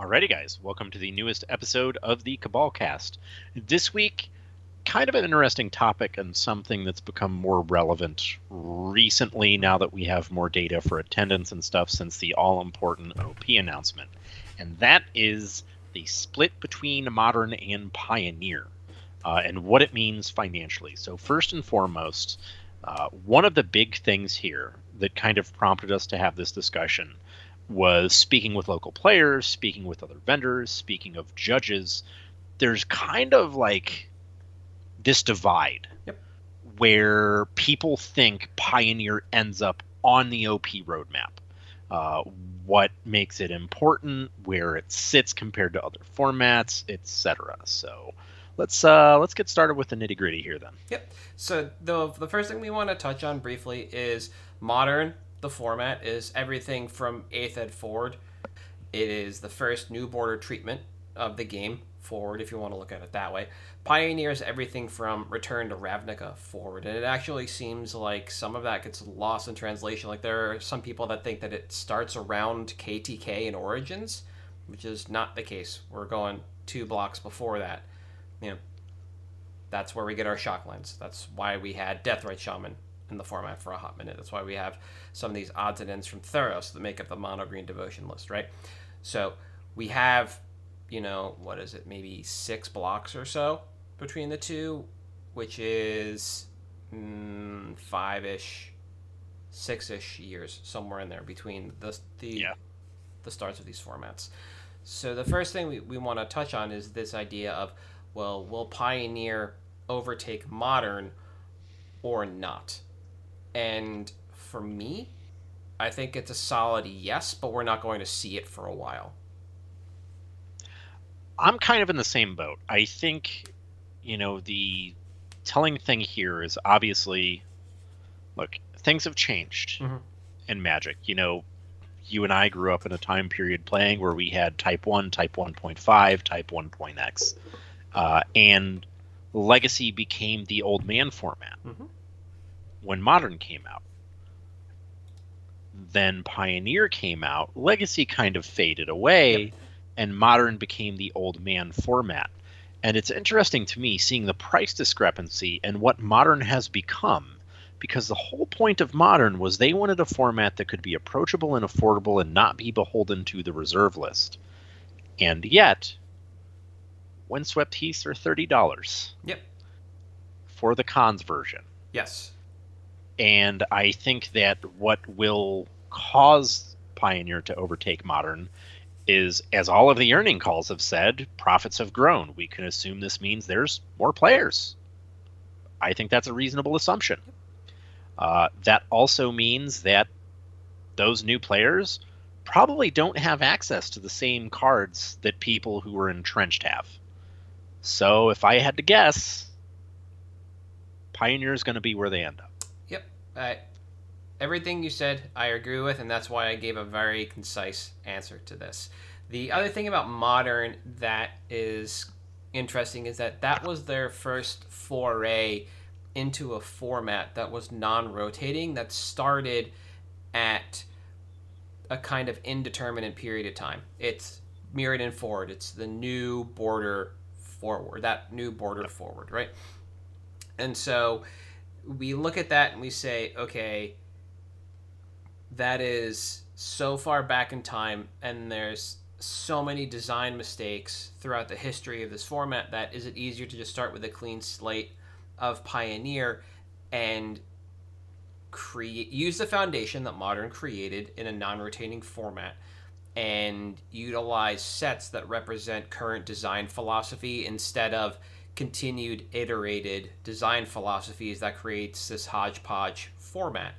Alrighty, guys, welcome to the newest episode of the Cabal Cast. This week, kind of an interesting topic and something that's become more relevant recently now that we have more data for attendance and stuff since the all important OP announcement. And that is the split between Modern and Pioneer uh, and what it means financially. So, first and foremost, uh, one of the big things here that kind of prompted us to have this discussion was speaking with local players, speaking with other vendors, speaking of judges. There's kind of like this divide Yep. where people think Pioneer ends up on the OP roadmap. Uh, what makes it important, where it sits compared to other formats, etc. So let's uh, let's get started with the nitty gritty here then. Yep. So the the first thing we want to touch on briefly is modern. The format is everything from eighth ed forward. It is the first new border treatment of the game forward, if you want to look at it that way. Pioneers everything from Return to Ravnica forward, and it actually seems like some of that gets lost in translation. Like there are some people that think that it starts around KTK and Origins, which is not the case. We're going two blocks before that. You know, that's where we get our shock lines. That's why we had Deathrite Shaman in the format for a hot minute. That's why we have some of these odds and ends from Theros that make up the mono green devotion list, right? So we have, you know, what is it, maybe six blocks or so between the two, which is mm, five ish, six ish years, somewhere in there between the, the, Yeah. the starts of these formats. So the first thing we, we want to touch on is this idea of, well, will Pioneer overtake Modern or not? And for me, I think it's a solid yes, but we're not going to see it for a while. I'm kind of in the same boat. I think, you know, the telling thing here is obviously, look, things have changed Mhm. in Magic. You know, you and I grew up in a time period playing where we had Type 1, Type 1.5, Type 1.x. Uh, and Legacy became the old man format Mhm. When Modern came out. Then Pioneer came out, Legacy kind of faded away, and Modern became the old man format. And it's interesting to me seeing the price discrepancy and what Modern has become, because the whole point of Modern was they wanted a format that could be approachable and affordable and not be beholden to the reserve list. And yet, Windswept Heaths are $30 Yep. for the Khans version. Yes. And I think that what will cause Pioneer to overtake Modern is, as all of the earning calls have said, profits have grown. We can assume this means there's more players. I think that's a reasonable assumption. Uh, that also means that those new players probably don't have access to the same cards that people who are entrenched have. So if I had to guess, Pioneer is going to be where they end up. Uh, everything you said, I agree with, and that's why I gave a very concise answer to this. The other thing about modern that is interesting is that that was their first foray into a format that was non-rotating that started at a kind of indeterminate period of time. It's Mirrodin forward. It's the new border forward. That new border forward, right? And so we look at that and we say, okay, that is so far back in time, and there's so many design mistakes throughout the history of this format that is it easier to just start with a clean slate of Pioneer and create use the foundation that Modern created in a non-rotating format and utilize sets that represent current design philosophy instead of continued iterated design philosophies that creates this hodgepodge format.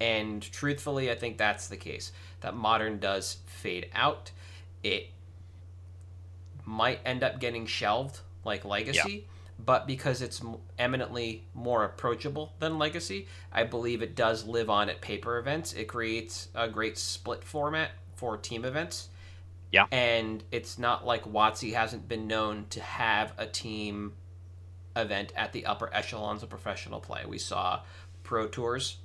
And truthfully, I think that's the case. That modern does fade out. It might end up getting shelved, like Legacy. But because it's eminently more approachable than Legacy, I believe it does live on at paper events. It creates a great split format for team events. Yeah. And it's not like WotC hasn't been known to have a team event at the upper echelons of professional play. We saw Pro Tours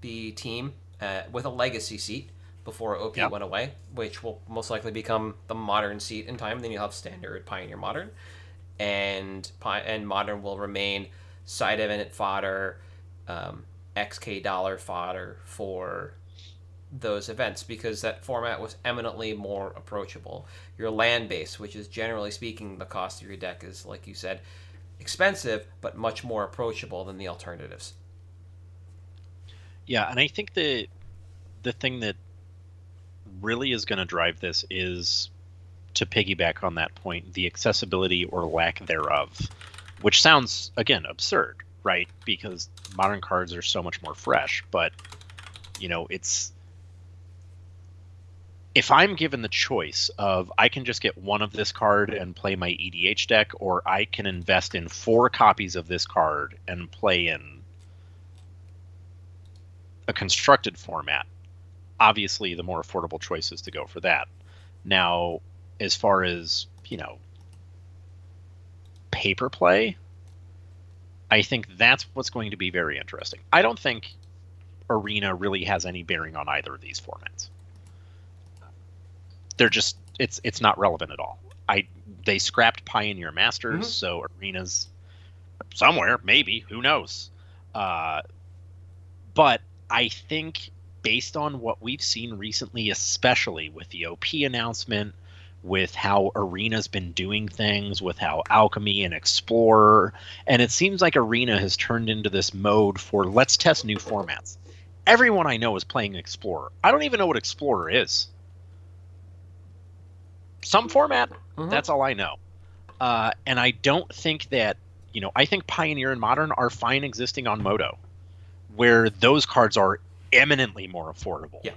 be team uh, with a legacy seat before OP went away, which will most likely become the modern seat in time. Then you'll have standard Pioneer Modern, and and Modern will remain side event fodder, um, XK dollar fodder for those events because that format was eminently more approachable. Your land base, which is generally speaking the cost of your deck, is like you said, expensive but much more approachable than the alternatives. Yeah, and I think the the thing that really is going to drive this is to piggyback on that point, the accessibility or lack thereof, which sounds again absurd, right? Because modern cards are so much more fresh, but you know, it's if I'm given the choice of I can just get one of this card and play my EDH deck, or I can invest in four copies of this card and play in a constructed format, obviously the more affordable choice is to go for that. Now, as far as, you know, paper play, I think that's what's going to be very interesting. I don't think Arena really has any bearing on either of these formats. They're just it's it's not relevant at all. I they scrapped Pioneer Masters, Mhm. so Arena's somewhere, maybe, who knows. Uh, but I think based on what we've seen recently, especially with the OP announcement, with how Arena's been doing things, with how Alchemy and Explorer, and it seems like Arena has turned into this mode for let's test new formats. Everyone I know is playing Explorer. I don't even know what Explorer is. Some format, Mhm. that's all I know. Uh, and I don't think that, you know, I think Pioneer and Modern are fine existing on Modo, where those cards are eminently more affordable. Yeah.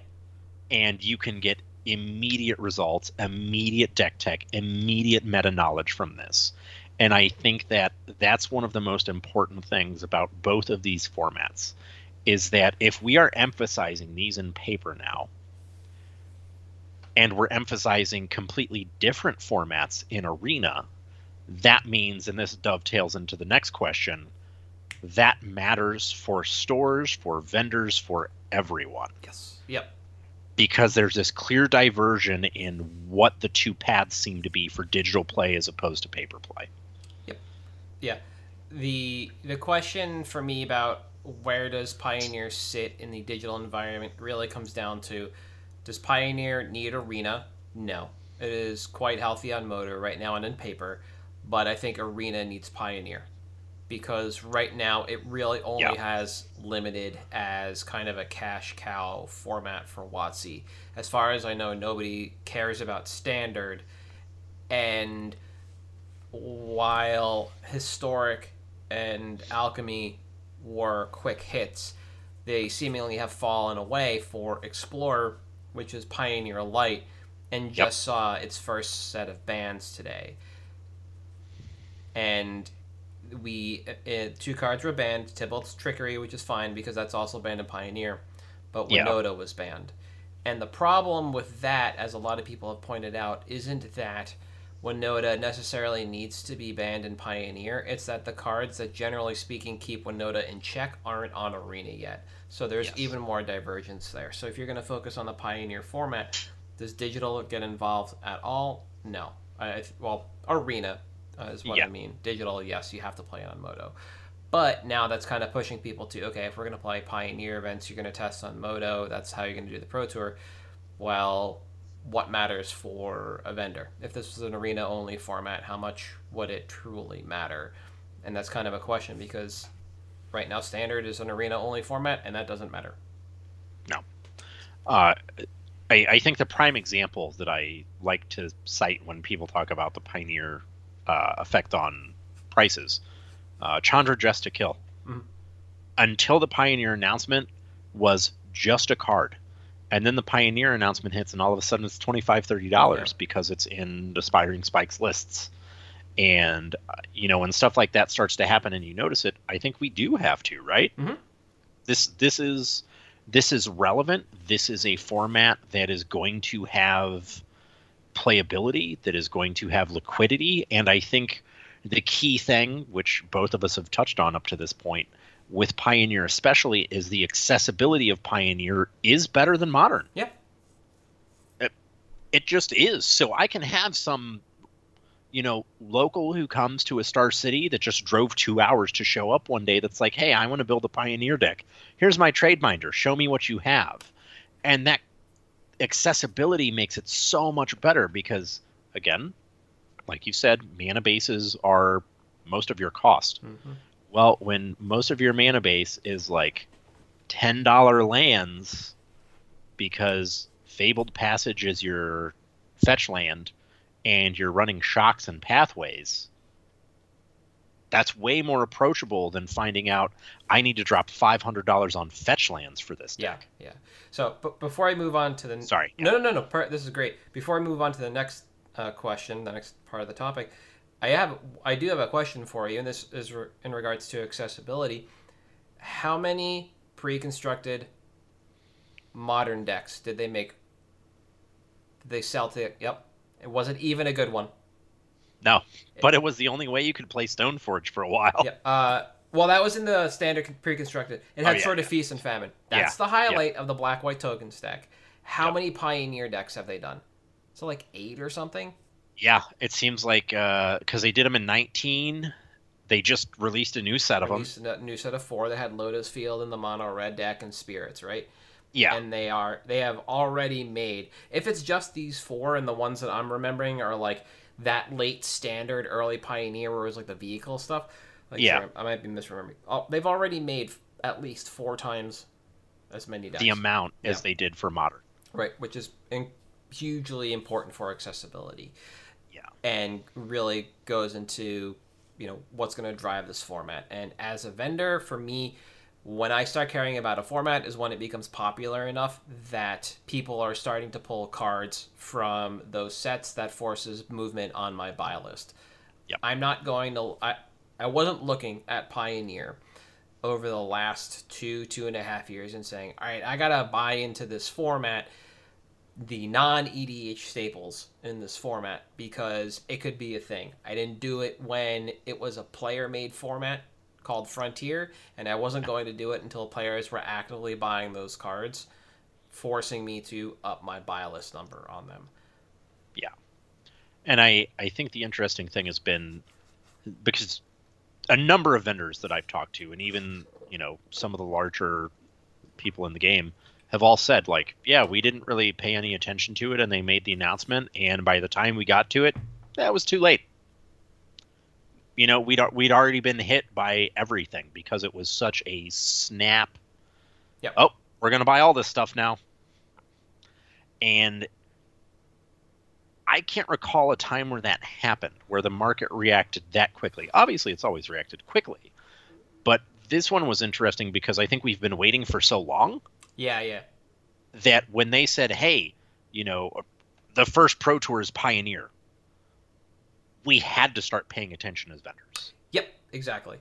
And you can get immediate results, immediate deck tech, immediate meta knowledge from this. And I think that that's one of the most important things about both of these formats is that if we are emphasizing these in paper now, and we're emphasizing completely different formats in arena, that means, and this dovetails into the next question, that matters for stores, for vendors, for everyone. Yes. Yep. Because there's this clear diversion in what the two paths seem to be for digital play as opposed to paper play. Yep. Yeah. The the question for me about where does Pioneer sit in the digital environment really comes down to does Pioneer need Arena? No. It is quite healthy on Modo right now and in paper, but I think Arena needs Pioneer because right now it really only Yeah. has limited as kind of a cash cow format for WotC. As far as I know, nobody cares about standard and while historic and alchemy were quick hits they seemingly have fallen away for explorer which is pioneer light and just Yep. saw its first set of bans today and we uh, two cards were banned Tibalt's trickery which is fine because that's also banned in pioneer but. Winota was banned and the problem with that as a lot of people have pointed out isn't that Winota necessarily needs to be banned in Pioneer. It's that the cards that generally speaking keep Winota in check aren't on Arena yet. So there's Yes. even more divergence there. So if you're going to focus on the Pioneer format, does digital get involved at all? No. I, well, Arena uh, is what Yeah. I mean. Digital, yes, you have to play it on Modo. But now that's kind of pushing people to okay, if we're going to play Pioneer events, you're going to test on Modo. That's how you're going to do the Pro Tour. Well, what matters for a vendor? If this was an arena only format, how much would it truly matter? And that's kind of a question because right now standard is an arena only format, and that doesn't matter. Uh, I, I think the prime example that I like to cite when people talk about the Pioneer uh, effect on prices, uh, Chandra Dressed to Kill. Mhm. Until the Pioneer announcement was just a card. and then the Pioneer announcement hits, and all of a sudden it's twenty five, thirty dollars Yeah. because it's in Aspiring Spikes lists. And uh, you know when stuff like that starts to happen and you notice it, I think we do have to, right? Mhm. This this is this is relevant. This is a format that is going to have playability, that is going to have liquidity, and I think the key thing, which both of us have touched on up to this point, with Pioneer especially, is the accessibility of Pioneer is better than Modern. Yeah. It, it just is. So I can have some, you know, local who comes to a Star City that just drove two hours to show up one day that's like, hey, I want to build a Pioneer deck. Here's my trade binder. Show me what you have. And that accessibility makes it so much better because, again, like you said, mana bases are most of your cost. Mhm. Well, when most of your mana base is like ten dollar lands because Fabled Passage is your fetch land and you're running shocks and pathways, that's way more approachable than finding out I need to drop five hundred dollars on fetch lands for this Yeah, deck. yeah. yeah. So, but before I move on to the Sorry. no, no, no, no. Per, this is great. Before I move on to the next uh, question, the next part of the topic, I have, I do have a question for you, and this is re- in regards to accessibility. How many pre-constructed modern decks did they make? Did they sell to? Yep. It wasn't even a good one. No, but it was the only way you could play Stoneforge for a while. Yeah. Uh, well, that was in the standard con- pre-constructed. It Oh, had yeah, sort of yeah. feast and famine. Yeah, That's the highlight of the black white token stack. How many pioneer decks have they done? So like eight or something. Yeah, it seems like because they did them in 19, they just released a new set of them. Released a new set of four that had Lotus Field in the mono red deck and spirits, right? Yeah, And they are they have already made. If it's just these four and the ones that I'm remembering are like that late standard early pioneer where it was like the vehicle stuff. Like, Yeah. sorry, I might be misremembering. Oh, they've already made at least four times as many decks. the amount as they did for modern. right which is in, hugely important for accessibility Yeah. and really goes into you know what's going to drive this format and as a vendor for me when i start caring about a format is when it becomes popular enough that people are starting to pull cards from those sets that forces movement on my buy list Yep. i'm not going to i i wasn't looking at pioneer over the last two two and a half years and saying all right i gotta buy into this format the non EDH staples in this format because it could be a thing. I didn't do it when it was a player made format called Frontier, and I wasn't going to do it until players were actively buying those cards, forcing me to up my buy list number on them. Yeah. And I, I think the interesting thing has been because a number of vendors that I've talked to, and even you know some of the larger people in the game, have all said like, yeah, we didn't really pay any attention to it, and they made the announcement, and by the time we got to it, that was too late. You know, we'd we'd already been hit by everything because it was such a snap. Yep. Oh, we're gonna buy all this stuff now, and I can't recall a time where that happened, where the market reacted that quickly. Obviously, it's always reacted quickly, but this one was interesting because I think we've been waiting for so long Yeah, yeah. that when they said, "Hey, you know, the first Pro Tour is Pioneer," we had to start paying attention as vendors. Yep, exactly.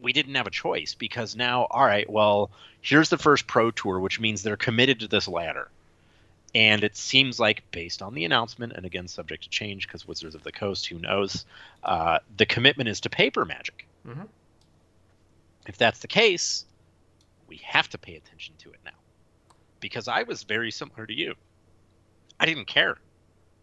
We didn't have a choice because now, all right, well, here's the first Pro Tour, which means they're committed to this ladder. And it seems like, based on the announcement, and again, subject to change because Wizards of the Coast, who knows, uh, the commitment is to paper magic. Mhm. If that's the case, we have to pay attention to it now. Because I was very similar to you. I didn't care.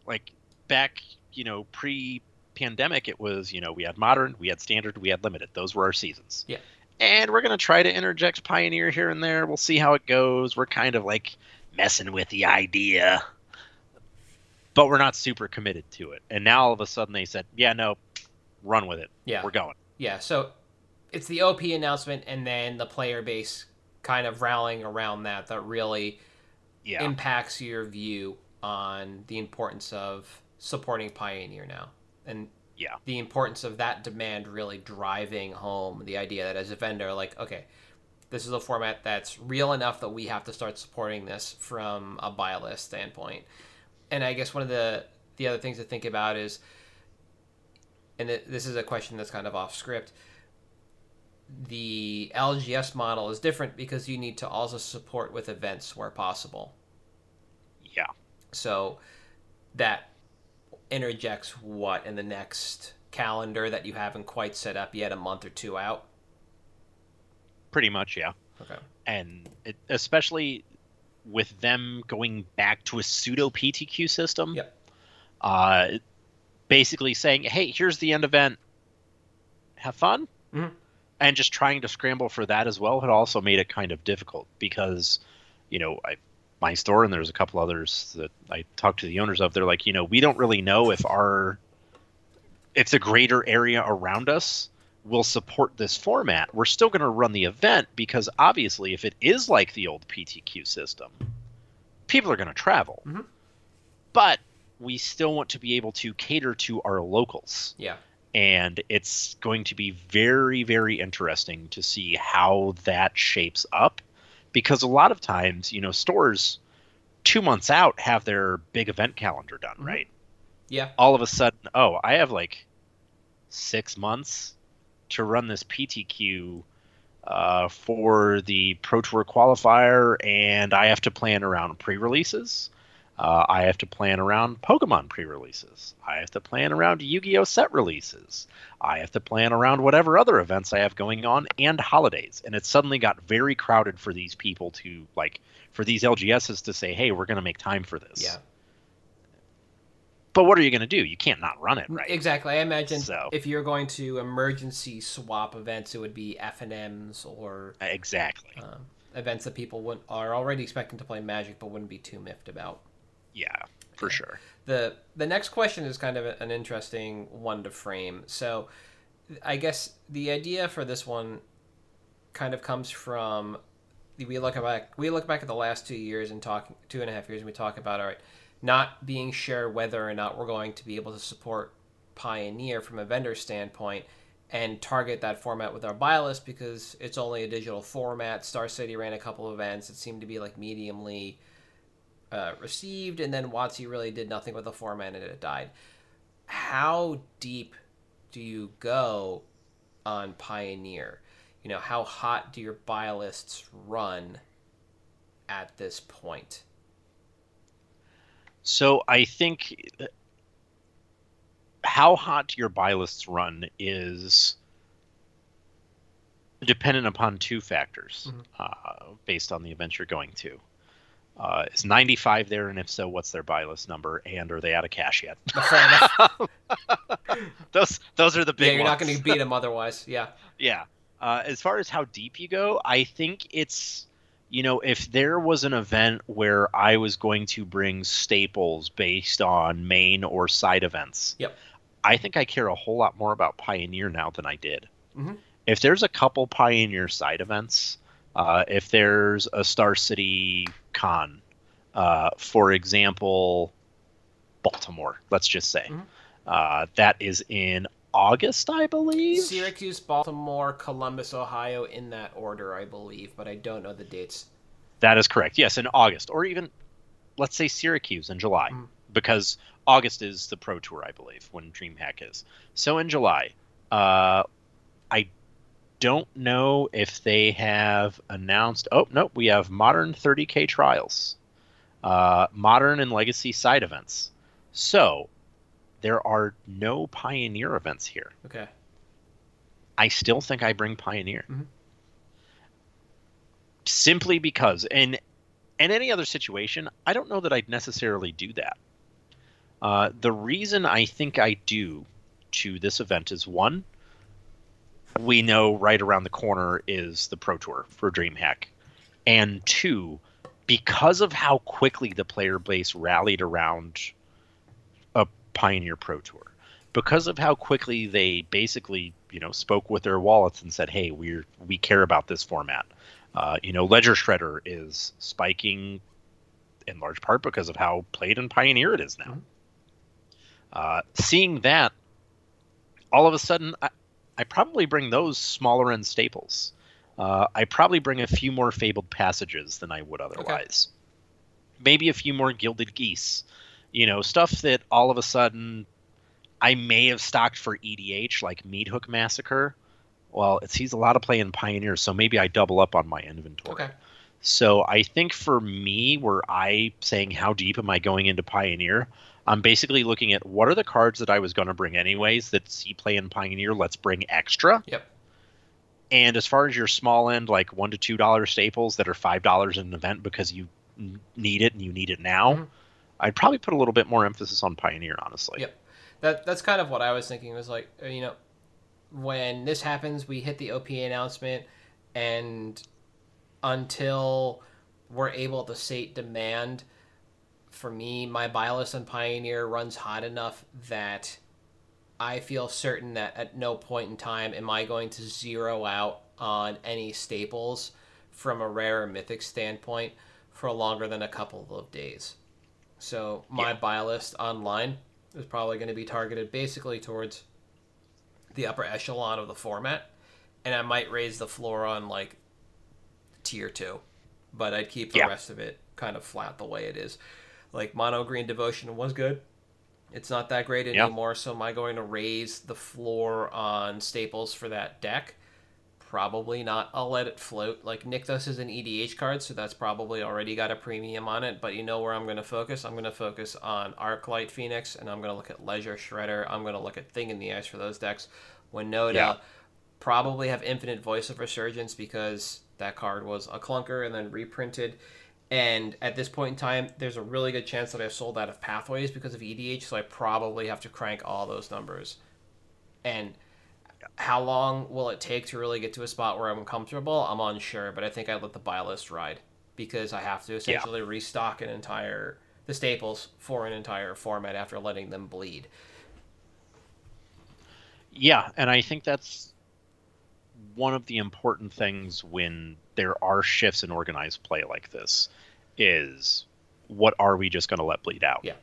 Like, back, you know, pre pandemic, it was, you know, we had modern, we had standard, we had limited. Those were our seasons. Yeah. And we're going to try to interject Pioneer here and there. We'll see how it goes. We're kind of like messing with the idea, but we're not super committed to it. And now all of a sudden they said, yeah, no, run with it. Yeah. We're going. Yeah, so it's the OP announcement and then the player base kind of rallying around that that really Yeah. impacts your view on the importance of supporting Pioneer now. And Yeah. the importance of that demand really driving home the idea that as a vendor, like, okay, this is a format that's real enough that we have to start supporting this from a buy list standpoint. And I guess one of the the other things to think about is, and this is a question that's kind of off script. The LGS model is different because you need to also support with events where possible. Yeah. So that interjects what in the next calendar that you haven't quite set up yet, a month or two out. Pretty much, yeah. Okay. And it, especially with them going back to a pseudo PTQ system. Yep. Uh, basically saying, "Hey, here's the end event. Have fun." Mhm. And just trying to scramble for that as well had also made it kind of difficult because, you know, I, my store and there's a couple others that I talked to the owners of. They're like, you know, we don't really know if our if the greater area around us will support this format. We're still going to run the event because obviously, if it is like the old PTQ system, people are going to travel. Mhm. But we still want to be able to cater to our locals. Yeah. And it's going to be very, very interesting to see how that shapes up because a lot of times, you know, stores two months out have their big event calendar done, Mhm. right? Yeah. all of a sudden, oh, I have like six months to run this PTQ uh, for the Pro Tour qualifier, and I have to plan around pre-releases. Uh, I have to plan around Pokemon pre-releases. I have to plan around Yu-Gi-Oh set releases. I have to plan around whatever other events I have going on and holidays. And it suddenly got very crowded for these people to like for these LGSs to say, "Hey, we're going to make time for this." Yeah. But what are you going to do? You can't not run it, right? Exactly. I imagine So- if you're going to emergency swap events, it would be FNM's or Exactly. um, events that people would, are already expecting to play Magic, but wouldn't be too miffed about. Yeah, for sure. the The next question is kind of an interesting one to frame. So, I guess the idea for this one kind of comes from we look back we look back at the last two years and talk two and a half years and we talk about all right not being sure whether or not we're going to be able to support Pioneer from a vendor standpoint and target that format with our buy list because it's only a digital format. Star City ran a couple of events. It seemed to be like mediumly uh, received, and then WotC really did nothing with the format and it died. How deep do you go on Pioneer? You know, how hot do your buy lists run at this point? So I think how hot your buy lists run is dependent upon two factors Mhm. uh, based on the event you're going to. Uh, is 95 there, and if so, what's their buy list number, and are they out of cash yet? Fair enough. those those are the big yeah, you're not going to beat them otherwise. Yeah. Yeah. Uh, as far as how deep you go, I think it's, you know, if there was an event where I was going to bring staples based on main or side events, Yep. I think I care a whole lot more about Pioneer now than I did. Mhm. If there's a couple Pioneer side events, uh, if there's a Star City con, uh, for example, Baltimore, let's just say, Mhm. uh, that is in August, I believe. Syracuse, Baltimore, Columbus, Ohio, in that order, I believe, but I don't know the dates. That is correct. Yes, in August, or even let's say Syracuse in July, Mhm. because August is the Pro Tour, I believe, when DreamHack is. So in July, uh, I don't know if they have announced. Oh no, we have modern 30k trials, uh, modern and legacy side events. So there are no Pioneer events here. Okay. I still think I bring Pioneer. Mhm. Simply because in in any other situation, I don't know that I'd necessarily do that. Uh, the reason I think I do to this event is one, we know right around the corner is the Pro Tour for DreamHack, and two, because of how quickly the player base rallied around a Pioneer Pro Tour, because of how quickly they basically you know spoke with their wallets and said, "Hey, we're we care about this format." Uh, you know, Ledger Shredder is spiking in large part because of how played and Pioneer it is now. Mhm. Uh, seeing that, all of a sudden, I, I probably bring those smaller end staples. uh, I probably bring a few more fabled passages than I would otherwise. Okay. Maybe a few more gilded geese. You know, stuff that all of a sudden I may have stocked for EDH, like Meathook Massacre. Well, it sees a lot of play in Pioneer, so maybe I double up on my inventory. Okay. So I think for me, where I saying how deep am I going into Pioneer, I'm basically looking at what are the cards that I was going to bring anyways that see play in Pioneer. Let's bring extra. Yep. And as far as your small end, like one to two dollar staples that are five dollars in an event because you need it and you need it now, mm-hmm. I'd probably put a little bit more emphasis on Pioneer, honestly. Yep. That that's kind of what I was thinking. Was like uh, you know, when this happens, we hit the OPA announcement, and until we're able to state demand, for me, my on Pioneer runs hot enough that I feel certain that at no point in time am I going to zero out on any staples from a rare or mythic standpoint for longer than a couple of days. So my yeah. buy list online is probably going to be targeted basically towards the upper echelon of the format, and I might raise the floor on like tier two, but I'd keep the yeah. rest of it kind of flat the way it is. Like mono green devotion was good. It's not that great anymore, so am I going to raise the floor on staples for that deck? Probably not. I'll let it float. Like Nykthos is an EDH card, so that's probably already got a premium on it. But you know where I'm going to focus? I'm going to focus on Arclight Phoenix, and I'm going to look at Ledger Shredder. I'm going to look at Thing in the Ice for those decks. Winota yeah. probably have Infinite Voice of Resurgence because that card was a clunker and then reprinted. And at this point in time, there's a really good chance that I've sold out of pathways because of EDH, so I probably have to crank all those numbers. And how long will it take to really get to a spot where I'm comfortable? I'm unsure, but I think I let the buy list ride because I have to essentially yeah. restock an entire the staples for an entire format after letting them bleed. Yeah, and I think that's one of the important things when there are shifts in organized play like this is what are we just going to let bleed out? Yeah.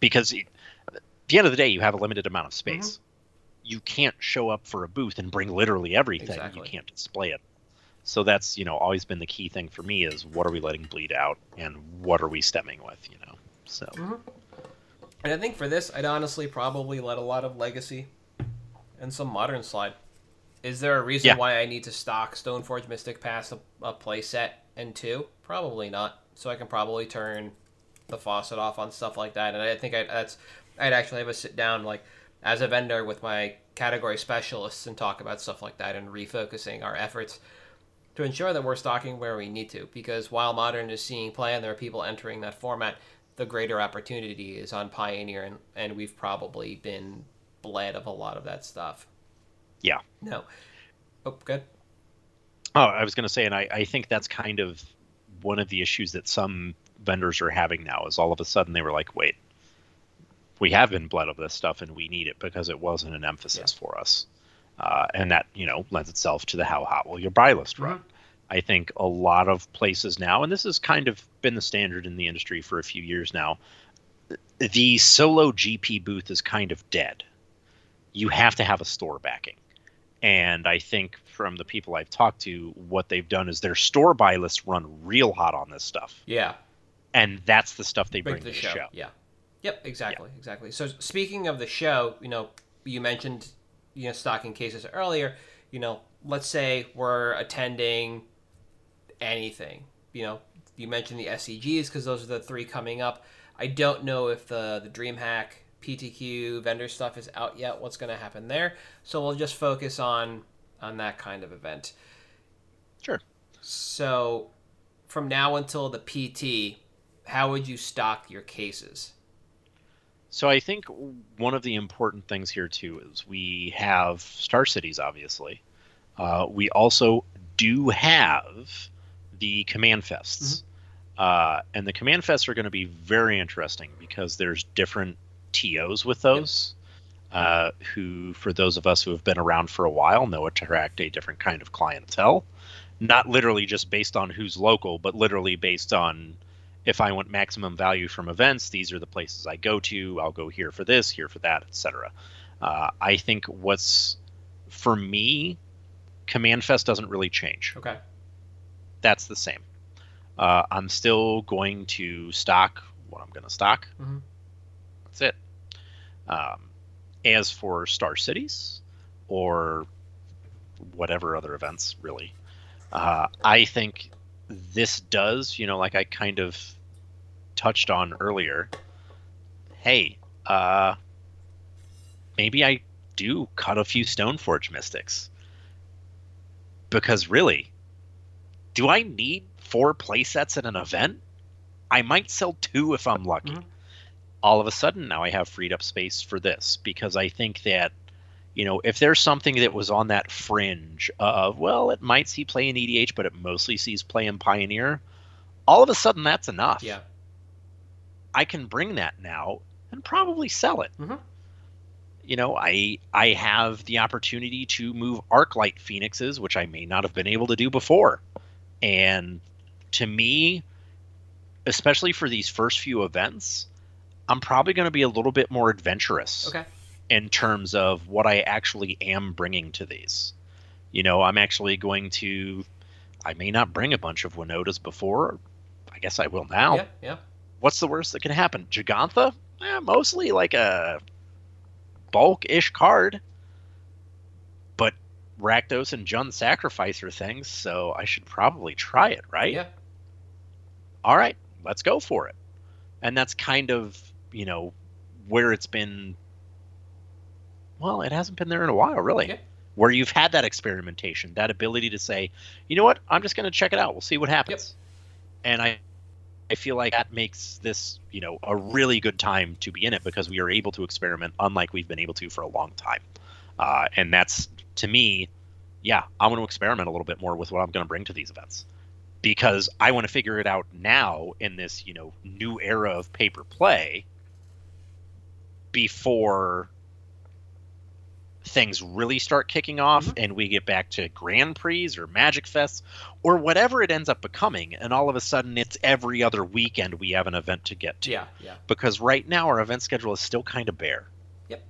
Because at the end of the day, you have a limited amount of space. Mm-hmm. You can't show up for a booth and bring literally everything. Exactly. You can't display it. So that's you know always been the key thing for me is what are we letting bleed out and what are we stemming with you know so. Mm-hmm. And I think for this, I'd honestly probably let a lot of legacy and some modern slide. Is there a reason yeah. why I need to stock Stoneforge Mystic Pass a, a play set and two? Probably not. So I can probably turn the faucet off on stuff like that. And I think I'd, that's I'd actually have a sit down like as a vendor with my category specialists and talk about stuff like that and refocusing our efforts to ensure that we're stocking where we need to. Because while modern is seeing play and there are people entering that format, the greater opportunity is on Pioneer, and, and we've probably been bled of a lot of that stuff. Yeah. No. Oh, good. Oh, I was going to say, and I, I think that's kind of one of the issues that some vendors are having now is all of a sudden they were like, wait, we have been bled of this stuff and we need it because it wasn't an emphasis yeah. for us. Uh, and that, you know, lends itself to the how hot will your buy list run. Mm-hmm. I think a lot of places now, and this has kind of been the standard in the industry for a few years now, the solo GP booth is kind of dead. You have to have a store backing. And I think from the people I've talked to, what they've done is their store buy lists run real hot on this stuff. Yeah. And that's the stuff they bring, bring to the show. show. Yeah. Yep, exactly, yeah. exactly. So speaking of the show, you know, you mentioned you know stocking cases earlier. You know, let's say we're attending anything. You know, you mentioned the SCGs because those are the three coming up. I don't know if the the DreamHack PTQ vendor stuff is out yet. What's going to happen there? So we'll just focus on on that kind of event. Sure. So from now until the PT, how would you stock your cases? So I think one of the important things here too is we have Star Cities, obviously. Uh, we also do have the Command Fests. Mm-hmm. Uh, and the Command Fests are going to be very interesting because there's different TOs with those, yep. uh, who, for those of us who have been around for a while, know attract a different kind of clientele. Not literally just based on who's local, but literally based on if I want maximum value from events, these are the places I go to. I'll go here for this, here for that, etc. Uh, I think what's for me Command Fest doesn't really change. Okay. That's the same. Uh, I'm still going to stock what I'm going to stock. Mhm. That's it. Um, as for Star Cities or whatever other events, really, uh, I think this does, you know, like I kind of touched on earlier. Hey, uh, maybe I do cut a few Stoneforge Mystics. Because really, do I need four playsets at an event? I might sell two if I'm lucky. Mhm. All of a sudden, now I have freed up space for this because I think that, you know, if there's something that was on that fringe of, well, it might see play in EDH, but it mostly sees play in Pioneer, all of a sudden that's enough. Yeah. I can bring that now and probably sell it. Mhm. You know, I I have the opportunity to move Arclight Phoenixes, which I may not have been able to do before. And to me, especially for these first few events, I'm probably going to be a little bit more adventurous Okay. in terms of what I actually am bringing to these. You know, I'm actually going to. I may not bring a bunch of Winotas before. I guess I will now Yeah. Yeah. what's the worst that can happen? Gigantha? Eh, mostly like a bulk-ish card. But Rakdos and Jund sacrifice are things, so I should probably try it, right? Yeah. All right, let's go for it. And that's kind of, you know, where it's been well, it hasn't been there in a while, really. Yeah. Where you've had that experimentation, that ability to say, you know what, I'm just going to check it out. We'll see what happens. And I I feel like that makes this, you know, a really good time to be in it because we are able to experiment unlike we've been able to for a long time. Uh, and that's to me, yeah, I want to experiment a little bit more with what I'm going to bring to these events because I want to figure it out now in this, you know, new era of paper play before things really start kicking off Mhm. and we get back to Grand Prix or Magic Fest or whatever it ends up becoming and all of a sudden it's every other weekend we have an event to get to Yeah. Yeah. because right now our event schedule is still kind of bare Yep.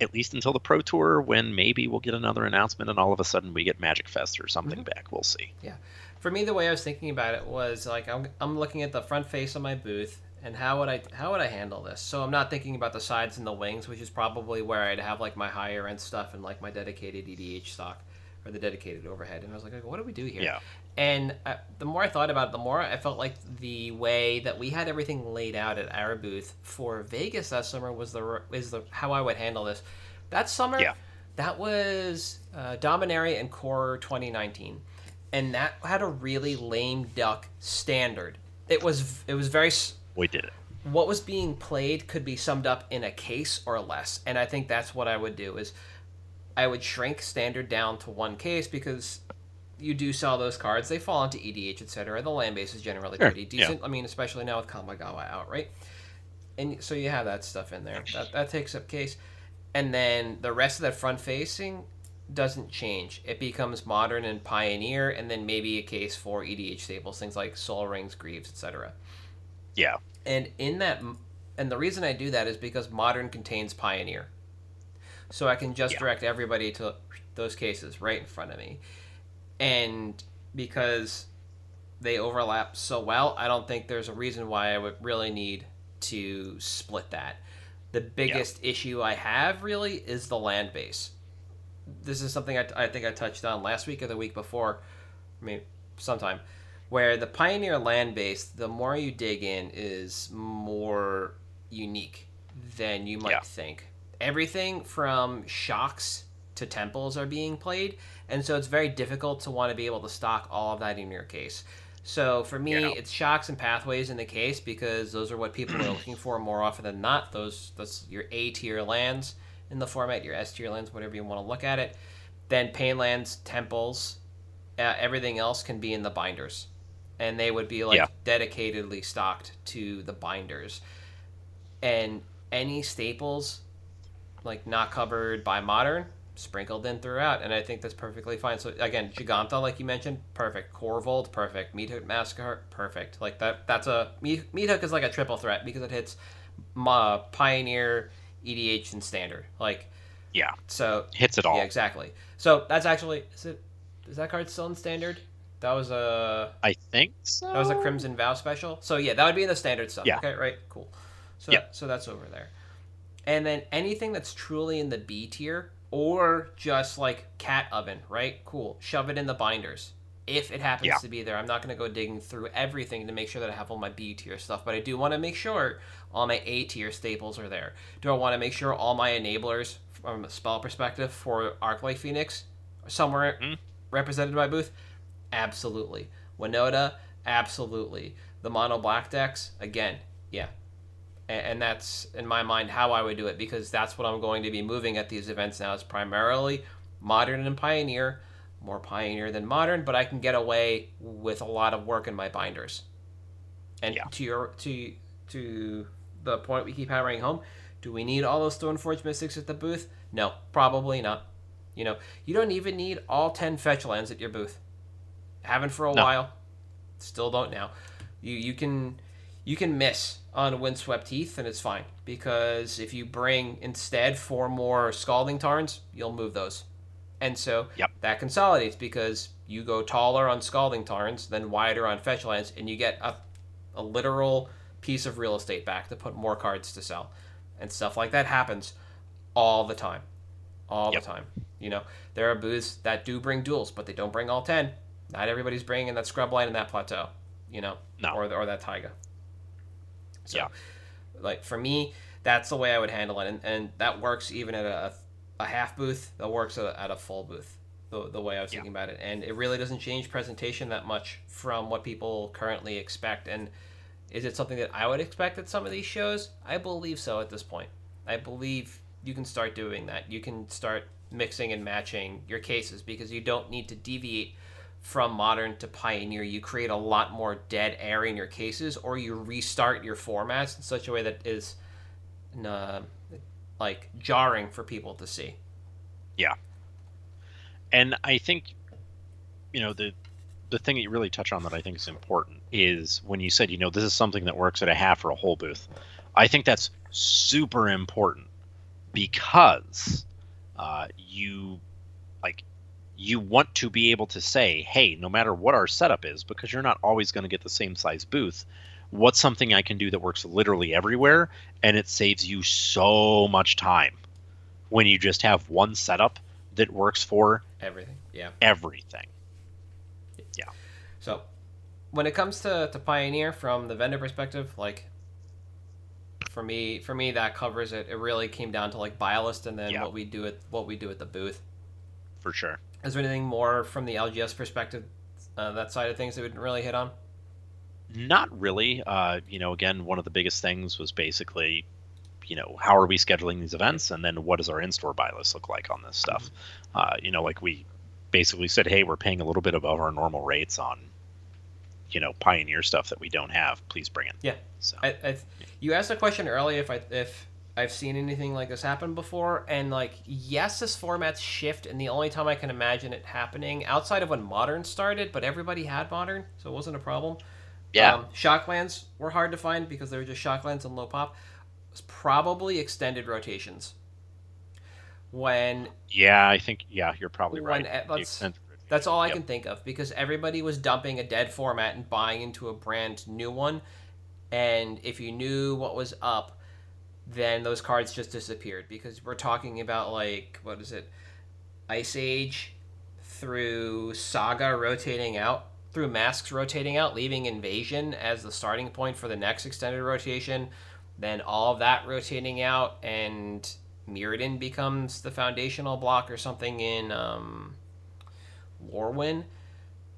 at least until the pro tour when maybe we'll get another announcement and all of a sudden we get magic fest or something Mhm. back we'll see yeah For me, the way I was thinking about it was like I'm, I'm looking at the front face of my booth and how would I how would I handle this? So I'm not thinking about the sides and the wings, which is probably where I'd have like my higher end stuff and like my dedicated EDH stock or the dedicated overhead. And I was like, what do we do here? Yeah. And uh, the more I thought about it, the more I felt like the way that we had everything laid out at our booth for Vegas that summer was the is the how I would handle this. That summer, Yeah. that was uh, Dominaria and Core 2019, and that had a really lame duck standard. It was it was very we did it. What was being played could be summed up in a case or less and i think that's what i would do is i would shrink standard down to one case because you do sell those cards they fall into edh etc the land base is generally Sure, pretty yeah. decent i mean especially now with kamigawa out right? And so you have that stuff in there that, that takes up case and then the rest of that front facing doesn't change. It becomes modern and pioneer and then maybe a case for edh staples things like sol rings greaves etc yeah and in that and the reason i do that is because modern contains pioneer. So i can just Yeah. direct everybody to those cases right in front of me. And because they overlap so well i don't think there's a reason why i would really need to split that. The biggest issue i have really is the land base. This is something I, I think i touched on last week or the week before i mean sometime where the pioneer land base the more you dig in is more unique than you might Yeah. think. Everything from shocks to temples are being played and so it's very difficult to want to be able to stock all of that in your case. So for me it's shocks and pathways in the case because those are what people are looking for more often than not. Those that's your a tier lands in the format your s tier lands whatever you want to look at it. Then pain lands temples uh, everything else can be in the binders and they would be like Yeah. dedicatedly stocked to the binders and any staples like not covered by modern sprinkled in throughout and i think that's perfectly fine so again giganta like you mentioned perfect Korvold perfect meat hook massacre perfect like that that's a meat, meat hook is like a triple threat because it hits pioneer edh and standard like Yeah. So Hits it all. yeah, exactly. So that's actually is it is that card still in standard? That was a I think so. that was a Crimson Vow special. So yeah, that would be in the standard stuff. Yeah. Okay, right, cool. So Yeah. so that's over there. And then anything that's truly in the B tier or just like cat oven, right? Cool. Shove it in the binders. If it happens Yeah. to be there, I'm not going to go digging through everything to make sure that I have all my B tier stuff, but I do want to make sure all my A tier staples are there. Do I want to make sure all my enablers from a spell perspective for Arclight Phoenix are somewhere Mhm. represented by booth? Absolutely. Winota, absolutely. The mono black decks, again, yeah. And, and that's in my mind how I would do it because that's what I'm going to be moving at these events now. Is primarily modern and pioneer, more pioneer than modern, but I can get away with a lot of work in my binders. And Yeah. to your to to the point we keep hammering home, do we need all those Stoneforge Mystics at the booth? No, probably not. You know, you don't even need all ten fetch lands at your booth. Haven't for a No. while. Still don't now. You you can you can miss on Windswept Heath and it's fine because if you bring instead four more Scalding Tarns, you'll move those. And so Yep. that consolidates because you go taller on Scalding Tarns, than wider on Fetch Lands, and you get a, a literal piece of real estate back to put more cards to sell. And stuff like that happens all the time. All Yep. the time. You know, there are booths that do bring duels, but they don't bring all 10. Not everybody's bringing that Scrubland in that plateau, you know, No. or, or that taiga. So, Yeah. like, for me, that's the way I would handle it. And, and that works even at a, a half booth, that works at a, at a full booth, the, the way I was Yeah. thinking about it. And it really doesn't change presentation that much from what people currently expect. And is it something that I would expect at some of these shows? I believe so at this point. I believe you can start doing that. You can start mixing and matching your cases because you don't need to deviate from modern to pioneer. You create a lot more dead air in your cases, or you restart your formats in such a way that is uh, like jarring for people to see. Yeah, and I think, you know, the the thing that you really touch on that I think is important is when you said, you know, this is something that works at a half or a whole booth. I think that's super important because uh, you like you want to be able to say, hey, no matter what our setup is, because you're not always going to get the same size booth. What's something I can do that works literally everywhere, and it saves you so much time when you just have one setup that works for Everything, yeah. everything. Yeah. So, when it comes to, to Pioneer from the vendor perspective, like for me, for me that covers it. It really came down to like buy list and then Yeah. what we do at what we do at the booth. for sure. Is there anything more from the LGS perspective, uh, that side of things that we didn't really hit on? Not really. Uh, you know, again, one of the biggest things was basically, you know, how are we scheduling these events, and then what does our in-store buy list look like on this stuff? Uh, you know, like we basically said, hey, we're paying a little bit above our normal rates on, you know, Pioneer stuff that we don't have. Please bring it. Yeah. So I, I, you asked a question earlier if I if I've seen anything like this happen before, and like yes, this format's shift, and the only time I can imagine it happening outside of when modern started, but everybody had modern, so it wasn't a problem. yeah, Um, shocklands were hard to find because they were just shocklands and low pop. It's probably extended rotations. When yeah, I think yeah, you're probably right. extent- that's all I Yep. can think of because everybody was dumping a dead format and buying into a brand new one. And if you knew what was up, then those cards just disappeared because we're talking about like what is it? Ice Age through Saga rotating out, through Masques rotating out, leaving Invasion as the starting point for the next extended rotation, then all of that rotating out and Mirrodin becomes the foundational block or something in um Lorwyn.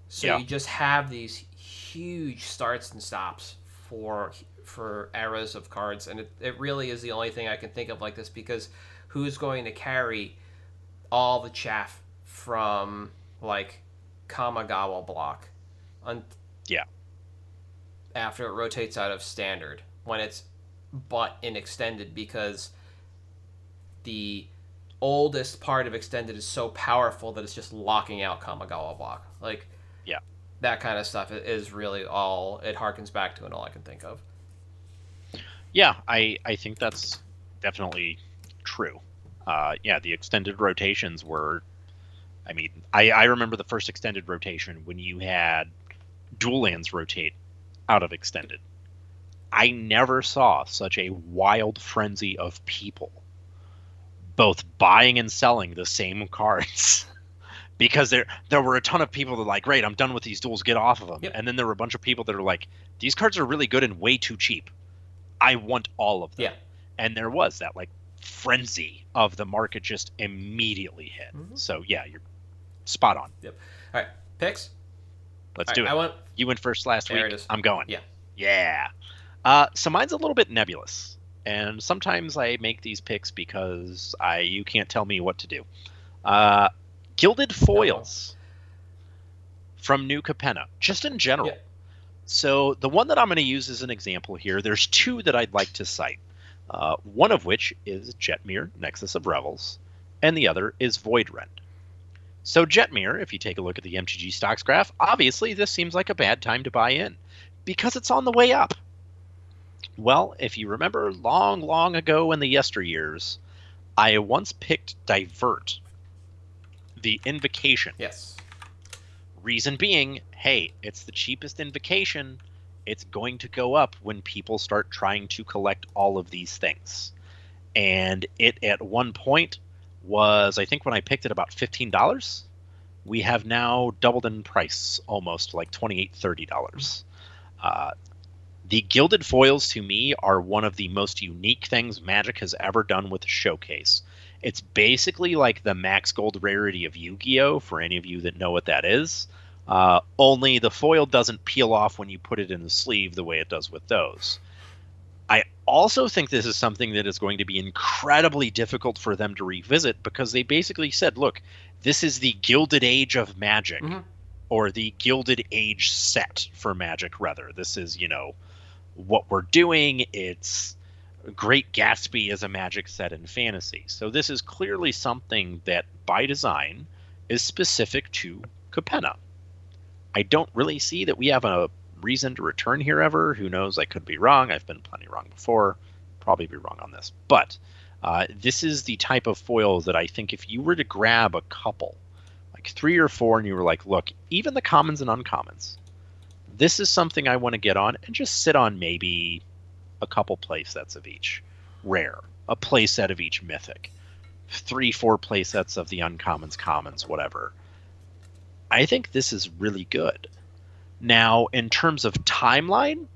So Yeah. you just have these huge starts and stops for for eras of cards, and it, it really is the only thing I can think of like this because who's going to carry all the chaff from like Kamigawa block on Yeah. after it rotates out of standard when it's but in extended because the oldest part of extended is so powerful that it's just locking out Kamigawa block. Like, Yeah. that kind of stuff is really all it harkens back to and all I can think of. Yeah, I I think that's definitely true. Uh, yeah, the extended rotations were. I mean, I, I remember the first extended rotation when you had dual lands rotate out of extended. I never saw such a wild frenzy of people both buying and selling the same cards. because there there were a ton of people that were like, great, I'm done with these duels, get off of them. Yep. And then there were a bunch of people that are like, these cards are really good and way too cheap. I want all of them. Yeah. And there was that like frenzy of the market just immediately hit. Mhm. So yeah, you're spot on. Yep. All right, picks. Let's All do right, it. I want. You went first last There week. it is. I'm going. Yeah. Yeah. Uh, so mine's a little bit nebulous, and sometimes I make these picks because I you can't tell me what to do. Uh, gilded foils from New Capenna, just in general. Yeah. So the one that I'm going to use as an example here, there's two that I'd like to cite. Uh, one of which is Jetmir, Nexus of Revels, and the other is Voidrend. So Jetmir, if you take a look at the MTG stocks graph, obviously this seems like a bad time to buy in because it's on the way up. Well, if you remember long, long ago in the yesteryears, I once picked Divert, the invocation. Yes. Reason being, hey, it's the cheapest invocation. It's going to go up when people start trying to collect all of these things. And it at one point was, I think when I picked it, about $15. We have now doubled in price almost like $28, $30. Uh, the gilded foils to me are one of the most unique things Magic has ever done with a showcase. It's basically like the max gold rarity of Yu Gi Oh! for any of you that know what that is. Uh, only the foil doesn't peel off when you put it in the sleeve the way it does with those. I also think this is something that is going to be incredibly difficult for them to revisit because they basically said, look, this is the Gilded Age of Magic, Mhm. or the Gilded Age set for Magic, rather. This is, you know, what we're doing. It's Great Gatsby is a Magic set in fantasy. So this is clearly something that, by design, is specific to Capenna. I don't really see that we have a reason to return here ever. Who knows? I could be wrong. I've been plenty wrong before. Probably be wrong on this. But uh, this is the type of foil that I think if you were to grab a couple, like three or four, and you were like, look, even the commons and uncommons, this is something I want to get on and just sit on maybe a couple play sets of each rare, a play set of each mythic, three, four play sets of the uncommons, commons, whatever. I think this is really good. Now, in terms of timeline,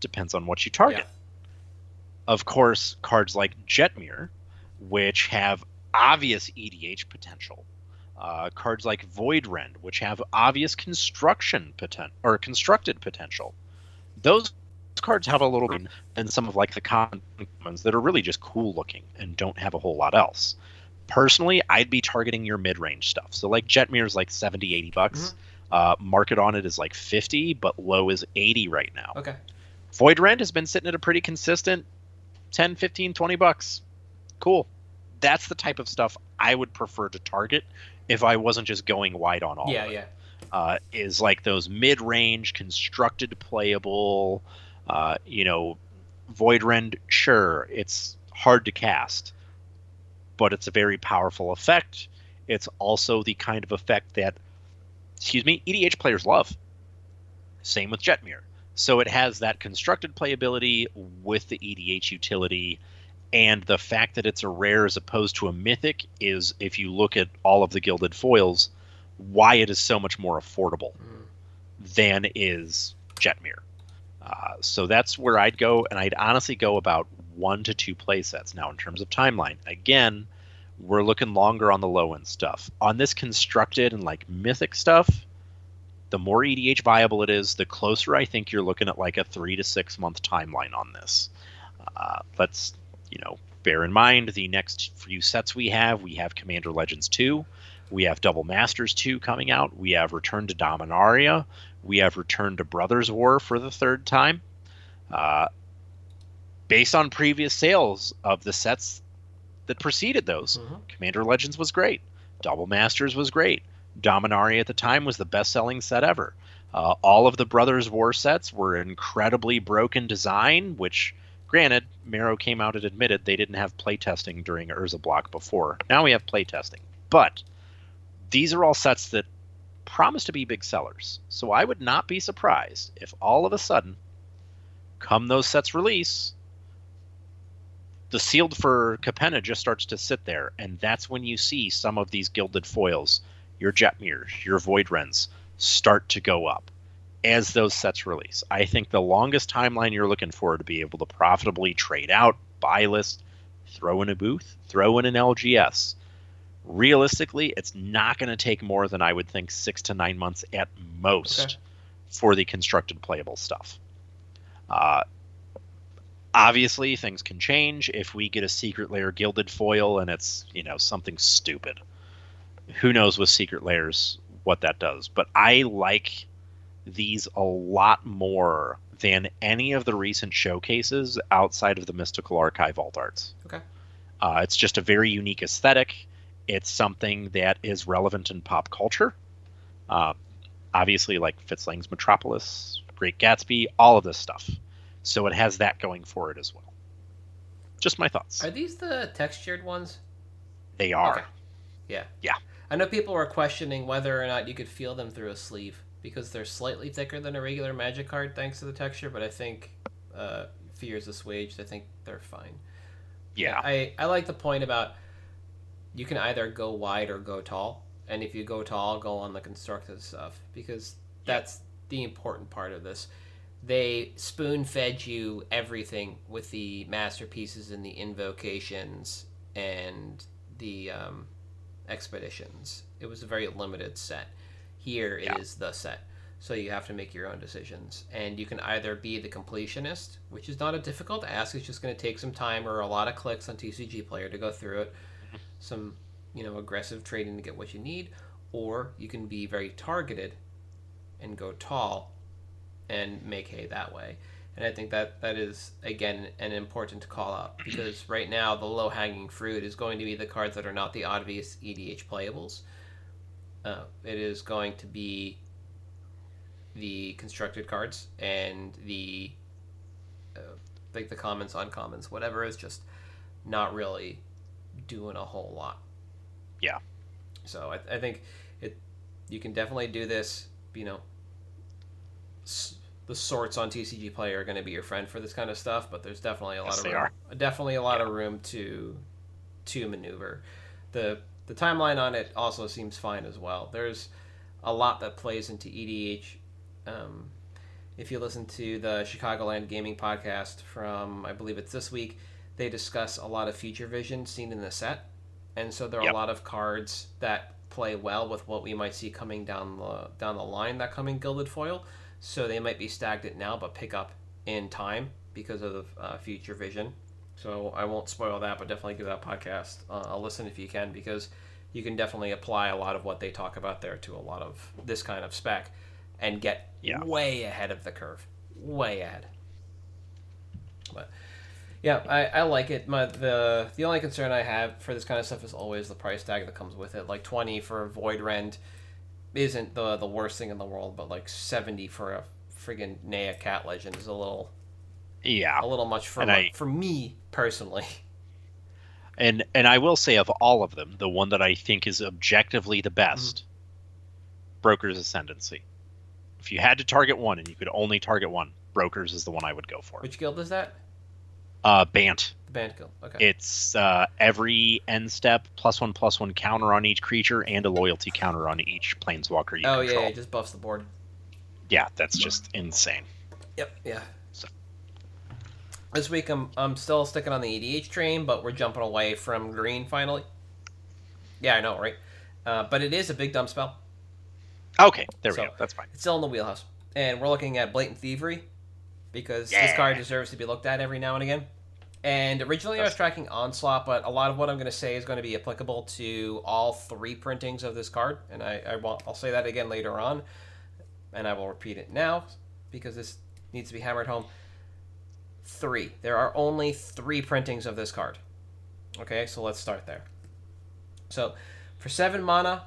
depends on what you target. Yeah. Of course, cards like Jetmir, which have obvious EDH potential, uh, cards like Voidrend, which have obvious construction poten- or constructed potential. Those cards have a little bit than some of like the commons that are really just cool looking and don't have a whole lot else. Personally, I'd be targeting your mid-range stuff. So like Jetmir is like 70, 80 bucks. Uh, market on it is like 50, but low is 80 right now. Okay. Void Rend has been sitting at a pretty consistent 10, 15, 20 bucks. Cool. That's the type of stuff I would prefer to target if I wasn't just going wide on all Yeah, of it. yeah. Uh, is like those mid-range constructed playable uh, you know Voidrend, sure it's hard to cast but it's a very powerful effect it's also the kind of effect that excuse me edh players love same with jetmir so it has that constructed playability with the edh utility and the fact that it's a rare as opposed to a mythic is if you look at all of the gilded foils why it is so much more affordable Mm. than is Jetmir. Uh, so that's where I'd go, and I'd honestly go about one to two play sets. Now, in terms of timeline, again, we're looking longer on the low end stuff. On this constructed and like mythic stuff, the more EDH viable it is, the closer I think you're looking at like a three to six month timeline on this. Uh, let's, you know, bear in mind the next few sets we have. We have Commander Legends 2. We have Double Masters 2 coming out. We have Return to Dominaria. We have returned to Brothers War for the third time. Uh, based on previous sales of the sets that preceded those, Mhm. Commander Legends was great. Double Masters was great. Dominaria at the time was the best selling set ever. Uh, all of the Brothers War sets were incredibly broken design, which Granted, Maro came out and admitted they didn't have playtesting during Urza Block before. Now we have playtesting. But these are all sets that promise to be big sellers. So I would not be surprised if all of a sudden, come those sets release, the sealed for Capenna just starts to sit there, and that's when you see some of these gilded foils, your Jetmirs, your Void Rens, start to go up as those sets release. I think the longest timeline you're looking for to be able to profitably trade out, buy list, throw in a booth, throw in an LGS. Realistically, it's not going to take more than I would think six to nine months at most okay. for the constructed playable stuff. Uh, obviously, things can change if we get a Secret Lair gilded foil and it's you know something stupid. Who knows with Secret Lairs what that does? But I like these a lot more than any of the recent showcases outside of the Mystical Archive alt arts. Okay. Uh, it's just a very unique aesthetic. It's something that is relevant in pop culture. Uh, obviously, like Fritz Lang's Metropolis, Great Gatsby, all of this stuff. So it has that going for it as well. Just my thoughts. Are these the textured ones? They are. Okay. Yeah. Yeah. I know people were questioning whether or not you could feel them through a sleeve because they're slightly thicker than a regular magic card thanks to the texture, but I think uh, fears assuaged. I think they're fine. Yeah. I, I like the point about you can either go wide or go tall. And if you go tall, go on the constructive stuff because that's the important part of this. They spoon fed you everything with the masterpieces and the invocations and the um, expeditions. It was a very limited set. Here yeah. is the set. So you have to make your own decisions. And you can either be the completionist, which is not a difficult ask. It's just going to take some time or a lot of clicks on TCG Player to go through it. Some, you know, aggressive trading to get what you need. Or you can be very targeted and go tall and make hay that way. And I think that that is again an important call out because right now the low hanging fruit is going to be the cards that are not the obvious EDH playables. Uh, it is going to be the constructed cards and the uh, like the commons, uncommons, whatever is just not really doing a whole lot. Yeah. So I, I think it you can definitely do this. You know, s- the sorts on TCG Play are going to be your friend for this kind of stuff, but there's definitely a lot yes, of room, definitely a lot yeah. of room to to maneuver. The the timeline on it also seems fine as well. There's a lot that plays into EDH. Um, if you listen to the Chicagoland Gaming podcast from, I believe it's this week, they discuss a lot of future vision seen in the set, and so there are yep. a lot of cards that play well with what we might see coming down the down the line that come in Gilded Foil. So they might be stagnant now, but pick up in time because of uh, future vision. So I won't spoil that, but definitely give that podcast uh, a listen if you can, because you can definitely apply a lot of what they talk about there to a lot of this kind of spec, and get yeah. way ahead of the curve, way ahead. Yeah, I, I like it. My the the only concern I have for this kind of stuff is always the price tag that comes with it. Like twenty for a Void Rend isn't the the worst thing in the world, but like seventy for a friggin' Naya Cat Legend is a little yeah a little much for my, I, for me personally. And and I will say of all of them, the one that I think is objectively the best, mm-hmm. Broker's Ascendancy. If you had to target one and you could only target one, Brokers is the one I would go for. Which guild is that? Uh, Bant. Bant guild. Okay. It's uh, every end step plus one plus one counter on each creature and a loyalty counter on each planeswalker you oh, control. yeah, it just buffs the board. Yeah, that's just insane. Yep. Yeah. So. This week I'm I'm still sticking on the EDH train, but we're jumping away from green finally. Yeah, I know, right? Uh, but it is a big dumb spell. Okay, there we so, go. That's fine. It's still in the wheelhouse, and we're looking at blatant thievery because yeah. this card deserves to be looked at every now and again. And originally That's... I was tracking onslaught, but a lot of what I'm going to say is going to be applicable to all three printings of this card, and I, I will, I'll say that again later on, and I will repeat it now because this needs to be hammered home three. There are only three printings of this card. Okay, so let's start there. So, for seven mana,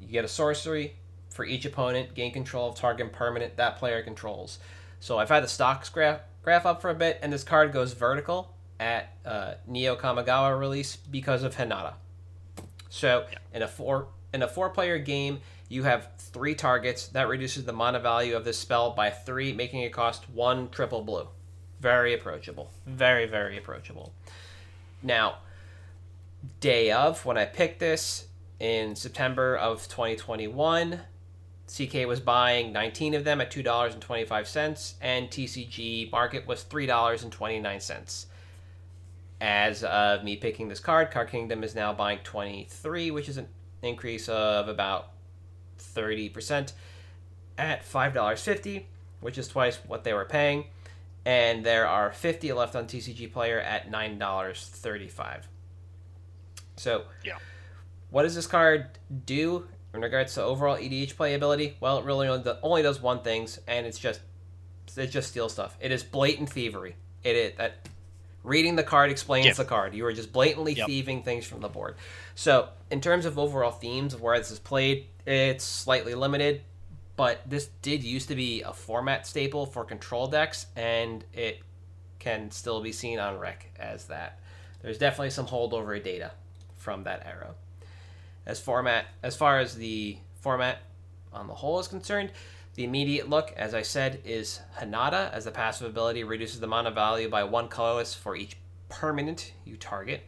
you get a sorcery for each opponent, gain control of target permanent that player controls. So if I've had the stocks graph graph up for a bit, and this card goes vertical at uh, Neo Kamigawa release because of Hinata. So yeah. in a four in a four player game, you have three targets. That reduces the mana value of this spell by three, making it cost one triple blue. Very approachable. Very, very approachable. Now, day of, when I picked this in September of 2021, CK was buying 19 of them at $2.25, and TCG market was $3.29. As of me picking this card, Card Kingdom is now buying 23, which is an increase of about 30% at $5.50, which is twice what they were paying. And there are 50 left on TCG Player at $9.35. So, yeah. what does this card do in regards to overall EDH playability? Well, it really only does one thing, and it's just it just steals stuff. It is blatant thievery. It is that reading the card explains yeah. the card. You are just blatantly yep. thieving things from the board. So, in terms of overall themes of where this is played, it's slightly limited, but this did used to be a format staple for control decks, and it can still be seen on Rec as that. There's definitely some holdover data from that era. As format, as far as the format on the whole is concerned, the immediate look, as I said, is Hinata, as the passive ability reduces the mana value by one colorless for each permanent you target.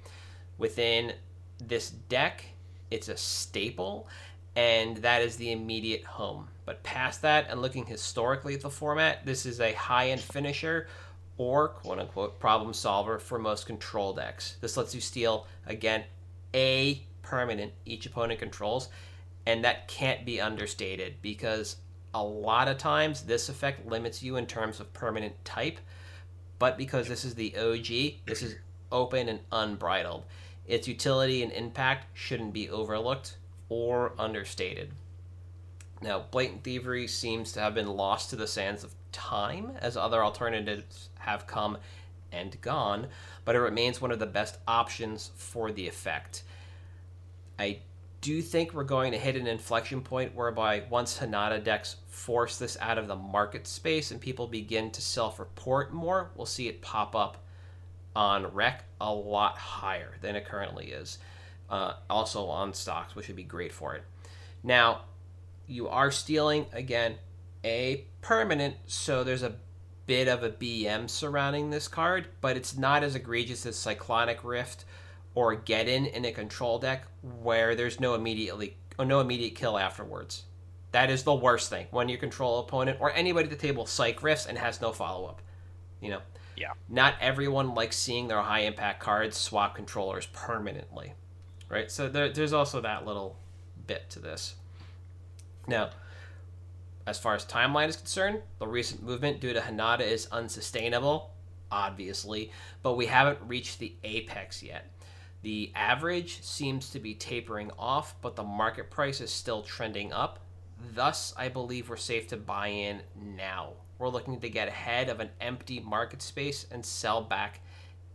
Within this deck, it's a staple, and that is the immediate home. But past that, and looking historically at the format, this is a high end finisher or quote unquote problem solver for most control decks. This lets you steal, again, a permanent each opponent controls, and that can't be understated because a lot of times this effect limits you in terms of permanent type, but because this is the OG, this is open and unbridled. Its utility and impact shouldn't be overlooked or understated. Now, blatant thievery seems to have been lost to the sands of time as other alternatives have come and gone, but it remains one of the best options for the effect. I do you think we're going to hit an inflection point whereby once Hinata decks force this out of the market space and people begin to self report more, we'll see it pop up on rec a lot higher than it currently is. Uh, also on stocks, which would be great for it. Now, you are stealing, again, a permanent, so there's a bit of a BM surrounding this card, but it's not as egregious as Cyclonic Rift or Geddon in in a control deck where there's no immediately or no immediate kill afterwards. That is the worst thing when you control opponent or anybody at the table psych rifts and has no follow up. You know. Yeah. Not everyone likes seeing their high impact cards swap controllers permanently, right? So there, there's also that little bit to this. Now, as far as timeline is concerned, the recent movement due to Hinata is unsustainable, obviously, but we haven't reached the apex yet. The average seems to be tapering off, but the market price is still trending up. Thus, I believe we're safe to buy in now. We're looking to get ahead of an empty market space and sell back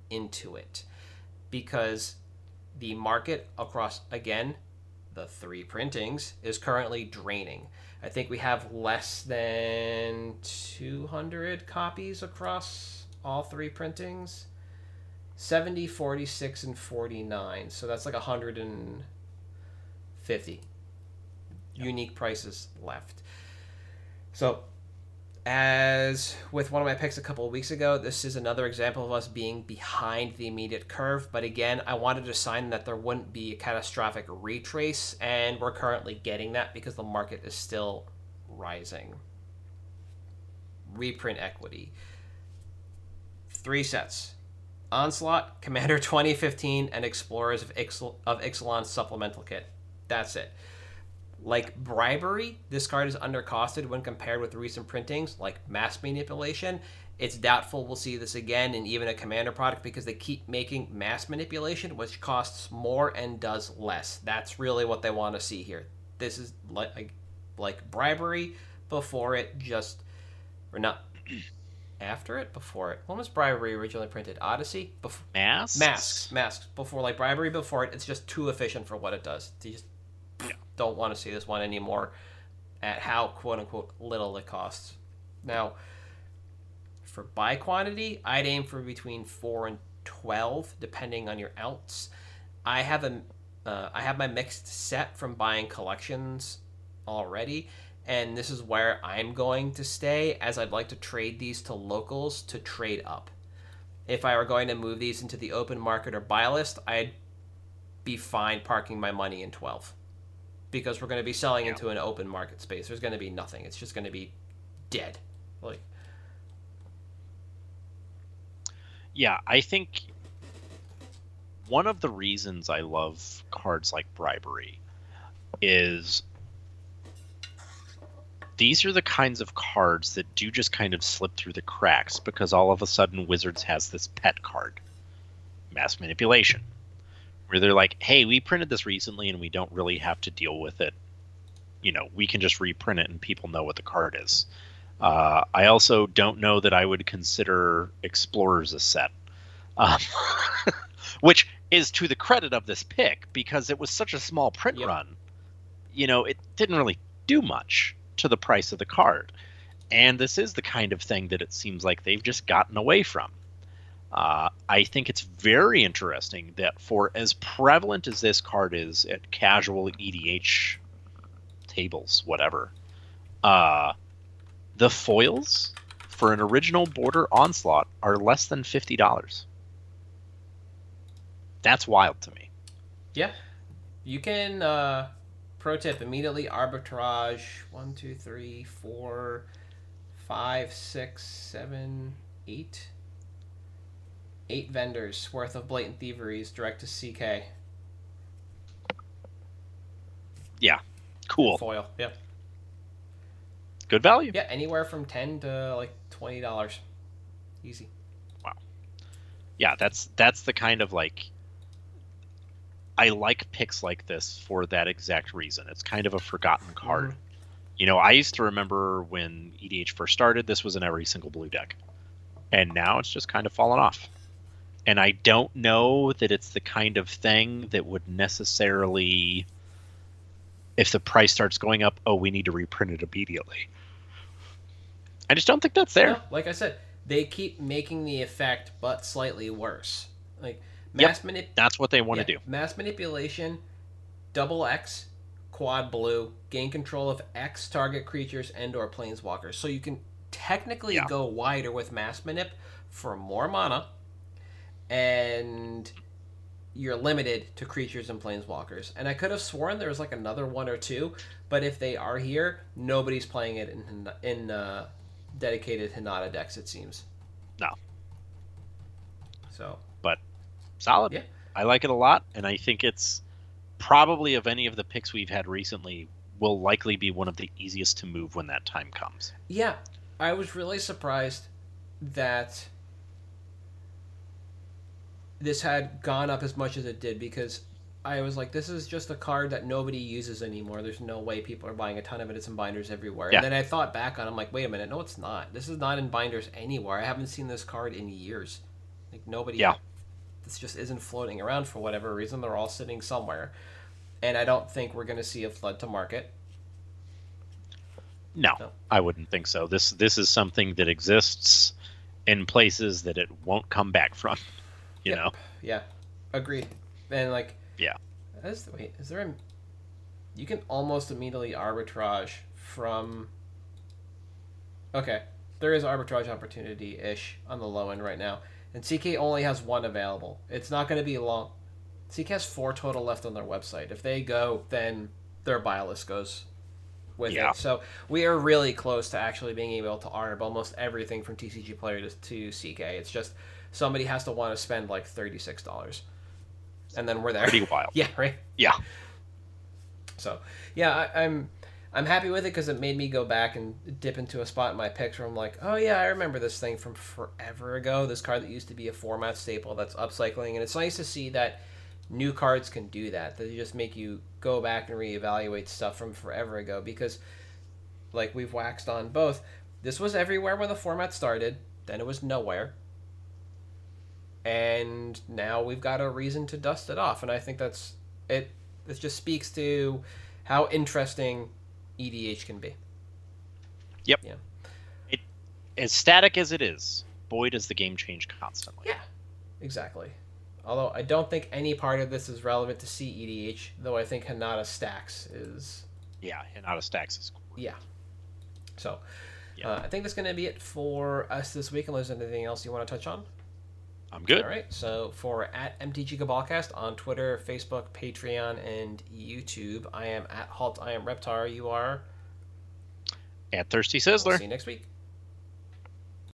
into it because the market across, again, the three printings is currently draining. I think we have less than 200 copies across all three printings. 70, 46, and 49. So that's like 150 yep. unique prices left. So, as with one of my picks a couple of weeks ago, this is another example of us being behind the immediate curve. But again, I wanted to sign that there wouldn't be a catastrophic retrace, and we're currently getting that because the market is still rising. Reprint equity. Three sets Onslaught, Commander 2015, and Explorers of, Ixal- of Ixalan supplemental kit. That's it. Like bribery, this card is undercosted when compared with recent printings like mass manipulation. It's doubtful we'll see this again in even a commander product because they keep making mass manipulation, which costs more and does less. That's really what they want to see here. This is like like bribery before it just or not after it, before it. When was bribery originally printed? Odyssey. Before Masques. Masques. Masques. Before like bribery before it. It's just too efficient for what it does. You just yeah. don't want to see this one anymore. At how quote unquote little it costs. Now, For buy quantity, I'd aim for between four and twelve, depending on your ounce. I have a uh, I have my mixed set from buying collections already, and this is where I'm going to stay, as I'd like to trade these to locals to trade up. If I were going to move these into the open market or buy list, I'd be fine parking my money in 12 because we're going to be selling Yeah. into an open market space. There's going to be nothing. It's just going to be dead. Like Yeah, I think one of the reasons I love cards like Bribery is these are the kinds of cards that do just kind of slip through the cracks because all of a sudden Wizards has this pet card, Mass Manipulation, where they're like, hey, we printed this recently and we don't really have to deal with it. You know, we can just reprint it and people know what the card is. Uh, I also don't know that I would consider Explorers a set, um, which is to the credit of this pick because it was such a small print Yep. run. You know, it didn't really do much to the price of the card, and this is the kind of thing that it seems like they've just gotten away from. Uh, I think it's very interesting that for as prevalent as this card is at casual EDH tables, whatever, uh, the foils for an original border onslaught are less than fifty dollars. That's wild to me. Yeah. You can uh pro tip immediately arbitrage one, two, three, four, five, six, seven, eight. Eight vendors worth of blatant thieveries direct to CK. Yeah. Cool, Foil. Yep. good value. Yeah, anywhere from ten to like twenty dollars. Easy. Wow. Yeah that's that's the kind of like i like picks like this for that exact reason. It's kind of a forgotten card. Mhm. you know i used to remember when edh first started this was in every single blue deck. And now it's just kind of fallen off. And i don't know that it's the kind of thing that would necessarily if the price starts going up oh we need to reprint it immediately. I just don't think that's there. No, like I said, they keep making the effect but slightly worse. Like mass manip that's what they want to Yeah, do Mass manipulation, double X, quad blue, gain control of X target creatures and or planeswalkers. So you can technically Yeah. go wider with mass manip for more mana, and you're limited to creatures and planeswalkers. And I could have sworn there was like another one or two, but if they are here, nobody's playing it in in uh, dedicated Hinata decks. It seems. No. So solid. Yeah. I like it a lot, and I think it's probably of any of the picks we've had recently will likely be one of the easiest to move when that time comes. Yeah, I was really surprised that this had gone up as much as it did because I was like, this is just a card that nobody uses anymore. There's no way people are buying a ton of it. It's in binders everywhere. Yeah. And then I thought back on, it, I'm like, wait a minute, no, it's not. This is not in binders anywhere. I haven't seen this card in years. Like nobody. Yeah. This just isn't floating around for whatever reason. They're all sitting somewhere, and I don't think we're going to see a flood to market. No, No. I wouldn't think so. This this is something that exists in places that it won't come back from. You Yep. know, Yeah, agreed. And like, Yeah. Is, wait, is there a? You can almost immediately arbitrage from. Okay, there is arbitrage opportunity ish on the low end right now, and CK only has one available. It's not going to be long. CK has four total left on their website. If they go, then their buy list goes with Yeah. it. So we are really close to actually being able to arb almost everything from TCG player to, to CK. It's just somebody has to want to spend like thirty six dollars, and then we're there. pretty wild. Yeah, right. Yeah. So yeah, I, I'm I'm happy with it because it made me go back and dip into a spot in my picks where I'm like, oh yeah, I remember this thing from forever ago. This card that used to be a format staple that's upcycling, and it's nice to see that new cards can do that. They just make you go back and reevaluate stuff from forever ago because, like we've waxed on both, this was everywhere when the format started. Then it was nowhere. And now we've got a reason to dust it off, and I think that's it. It just speaks to how interesting EDH can be. Yep. Yeah. It, as static as it is, boy, does the game change constantly. Yeah, exactly. Although I don't think any part of this is relevant to CEDH, though I think Hinata Stacks is. Yeah, Hinata Stacks is great. Yeah. So, Yeah. uh, I think that's going to be it for us this week, unless there's anything else you want to touch on. I'm good. All right. So for at MTG Cabalcast on Twitter, Facebook, Patreon, and YouTube, I am at Halt. I am Reptar. You are. At Thirsty We'll Sizzler. see you next week.